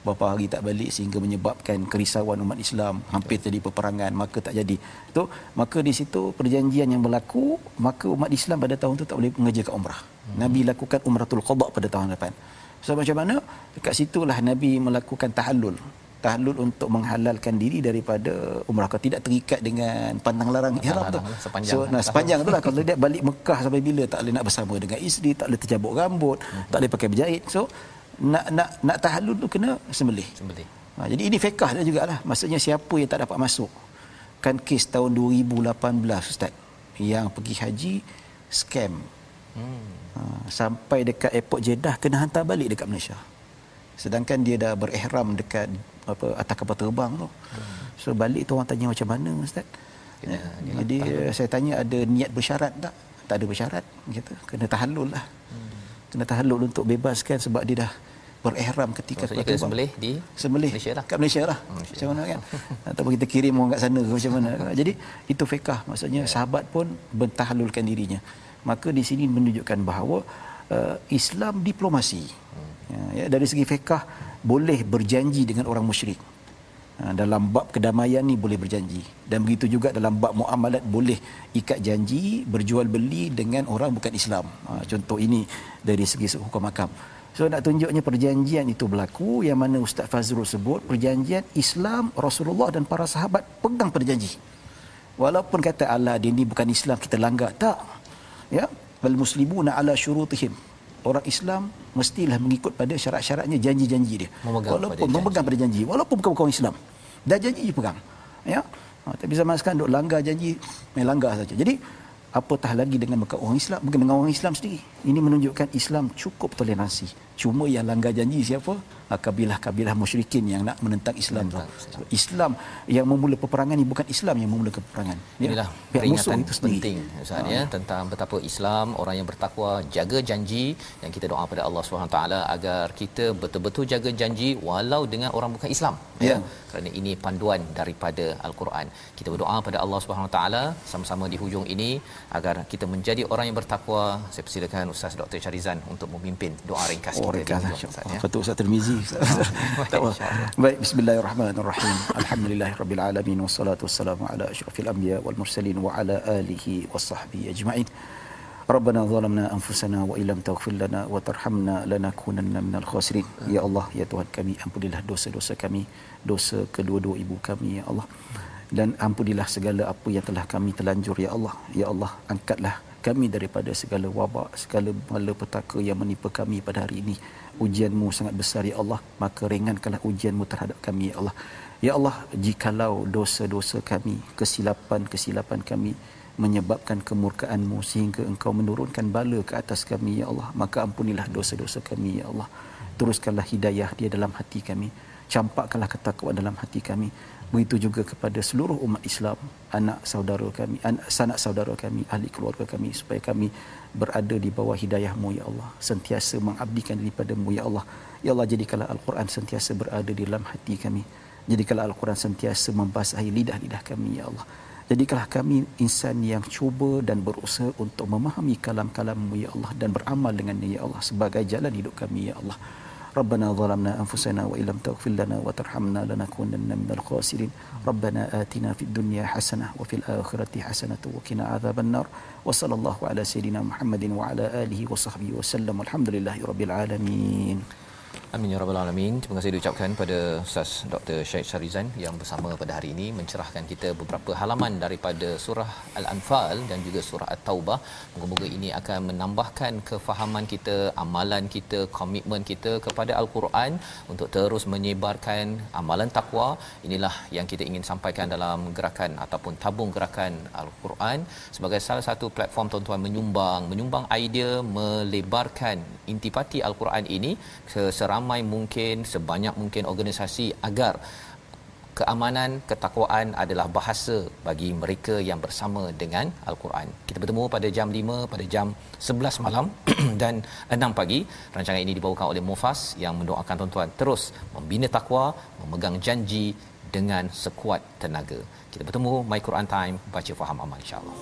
beberapa hari tak balik sehingga menyebabkan kerisauan umat Islam hampir jadi peperangan maka tak jadi. Itu maka di situ perjanjian yang berlaku maka umat Islam pada tahun itu tak boleh mengerjakan umrah. Hmm. Nabi lakukan umratul qada pada tahun depan. So macam mana? Dekat situlah Nabi melakukan tahallul. Tahallul untuk menghalalkan diri daripada umrah. Kalau tidak terikat dengan pandang larang ihram tu. sepanjang. So nah sepanjang itulah kalau dia balik Mekah sampai bila? Tak boleh nak bersama dengan isteri tak boleh tercabut rambut hmm. tak boleh pakai berjahit. So nak nak nak tahallul tu kena sembelih. Sembelih. Ha, jadi ini fiqh dia jugalah. Maksudnya siapa yang tak dapat masuk. Kan kes tahun 2018 ustaz yang pergi haji scam. Hmm. Ha, sampai dekat airport Jeddah kena hantar balik dekat Malaysia. Sedangkan dia dah berihram dekat apa atas kapal terbang tu. Hmm. So balik tu orang tanya macam mana ustaz? Kena, ya. Jadi tahan. saya tanya ada niat bersyarat tak? Tak ada bersyarat gitu. Kena tahallul lah. Hmm. Kena tahallul untuk bebaskan sebab dia dah berihram ketika Maksudnya kena sembelih di sembelih Malaysia lah. Kat Malaysia lah. Hmm, macam mana kan? Ataupun kita kirim orang kat sana ke macam mana. Jadi itu fiqah. Maksudnya ya. sahabat pun bertahalulkan dirinya. Maka di sini menunjukkan bahawa uh, Islam diplomasi. Hmm. Ya, ya, dari segi fiqah boleh berjanji dengan orang musyrik. Ha, dalam bab kedamaian ni boleh berjanji dan begitu juga dalam bab muamalat boleh ikat janji berjual beli dengan orang bukan Islam. Ha, contoh ini dari segi hukum makam. So nak tunjuknya perjanjian itu berlaku yang mana Ustaz Fazrul sebut perjanjian Islam Rasulullah dan para sahabat pegang perjanji. Walaupun kata Allah dia ni bukan Islam kita langgar tak. Ya, wal muslimuna ala syurutihim. Orang Islam mestilah mengikut pada syarat-syaratnya janji-janji dia. Memegang walaupun pada memegang pada janji walaupun bukan orang Islam. Dah janji je pegang. Ya. Ha, tapi zaman sekarang duk langgar janji, main langgar saja. Jadi apatah lagi dengan mereka orang Islam bukan dengan orang Islam sendiri ini menunjukkan Islam cukup toleransi cuma yang langgar janji siapa kabilah-kabilah musyrikin yang nak menentang Islam tu Islam yang memula peperangan ini bukan Islam yang memula peperangan ya. inilah ya. peringatan itu penting Ustaz ya ha. tentang betapa Islam orang yang bertakwa jaga janji yang kita doa pada Allah SWT agar kita betul-betul jaga janji walau dengan orang bukan Islam ya, ya. kerana ini panduan daripada al-Quran kita berdoa pada Allah SWT sama-sama di hujung ini agar kita menjadi orang yang bertakwa saya persilakan Ustaz Dr. Charizan untuk memimpin doa ringkas oh, kita ringkas, di Ustaz ya. Betul Ustaz Tirmizi. <laughs> Baik bismillahirrahmanirrahim. Alhamdulillahirabbil alamin wassalatu wassalamu ala asyrafil anbiya wal mursalin wa ala alihi washabbihi ajma'in. ربنا ظلمنا انفسنا وان لم تغفر لنا وترحمنا لنكونن من الخاسرين ya Allah ya Tuhan kami ampunilah dosa-dosa kami dosa kedua-dua ibu kami ya Allah dan ampunilah segala apa yang telah kami telanjur ya Allah ya Allah angkatlah kami daripada segala wabak segala malapetaka yang menimpa kami pada hari ini. Ujianmu sangat besar ya Allah. Maka ringankanlah ujianmu terhadap kami ya Allah. Ya Allah jikalau dosa-dosa kami kesilapan-kesilapan kami menyebabkan kemurkaanmu sehingga engkau menurunkan bala ke atas kami ya Allah maka ampunilah dosa-dosa kami ya Allah. Teruskanlah hidayah dia dalam hati kami. Campakkanlah ketakwaan dalam hati kami begitu juga kepada seluruh umat Islam anak saudara kami anak sanak saudara kami ahli keluarga kami supaya kami berada di bawah hidayahmu ya Allah sentiasa mengabdikan daripada-Mu ya Allah ya Allah jadikanlah al-Quran sentiasa berada di dalam hati kami Jadikanlah Al-Quran sentiasa membasahi lidah-lidah kami ya Allah. Jadikanlah kami insan yang cuba dan berusaha untuk memahami kalam-kalammu ya Allah dan beramal dengannya ya Allah sebagai jalan hidup kami ya Allah. ربنا ظلمنا أنفسنا وإن لم تغفر لنا وترحمنا لنكونن من الخاسرين. ربنا آتنا في الدنيا حسنة وفي الآخرة حسنة وقنا عذاب النار. وصلى الله على سيدنا محمد وعلى آله وصحبه وسلم. والحمد لله رب العالمين. Amin ya rabbal alamin. Terima kasih diucapkan pada Ustaz Dr. Syed Syarizan yang bersama pada hari ini mencerahkan kita beberapa halaman daripada surah Al-Anfal dan juga surah At-Taubah. Moga-moga ini akan menambahkan kefahaman kita, amalan kita, komitmen kita kepada Al-Quran untuk terus menyebarkan amalan takwa. Inilah yang kita ingin sampaikan dalam gerakan ataupun tabung gerakan Al-Quran sebagai salah satu platform tuan-tuan menyumbang, menyumbang idea melebarkan intipati Al-Quran ini ke seramai mungkin sebanyak mungkin organisasi agar keamanan ketakwaan adalah bahasa bagi mereka yang bersama dengan al-Quran. Kita bertemu pada jam 5 pada jam 11 malam <clears throat> dan 6 pagi. Rancangan ini dibawakan oleh Mufas yang mendoakan tuan-tuan terus membina takwa, memegang janji dengan sekuat tenaga. Kita bertemu My Quran Time baca faham amal insya-Allah.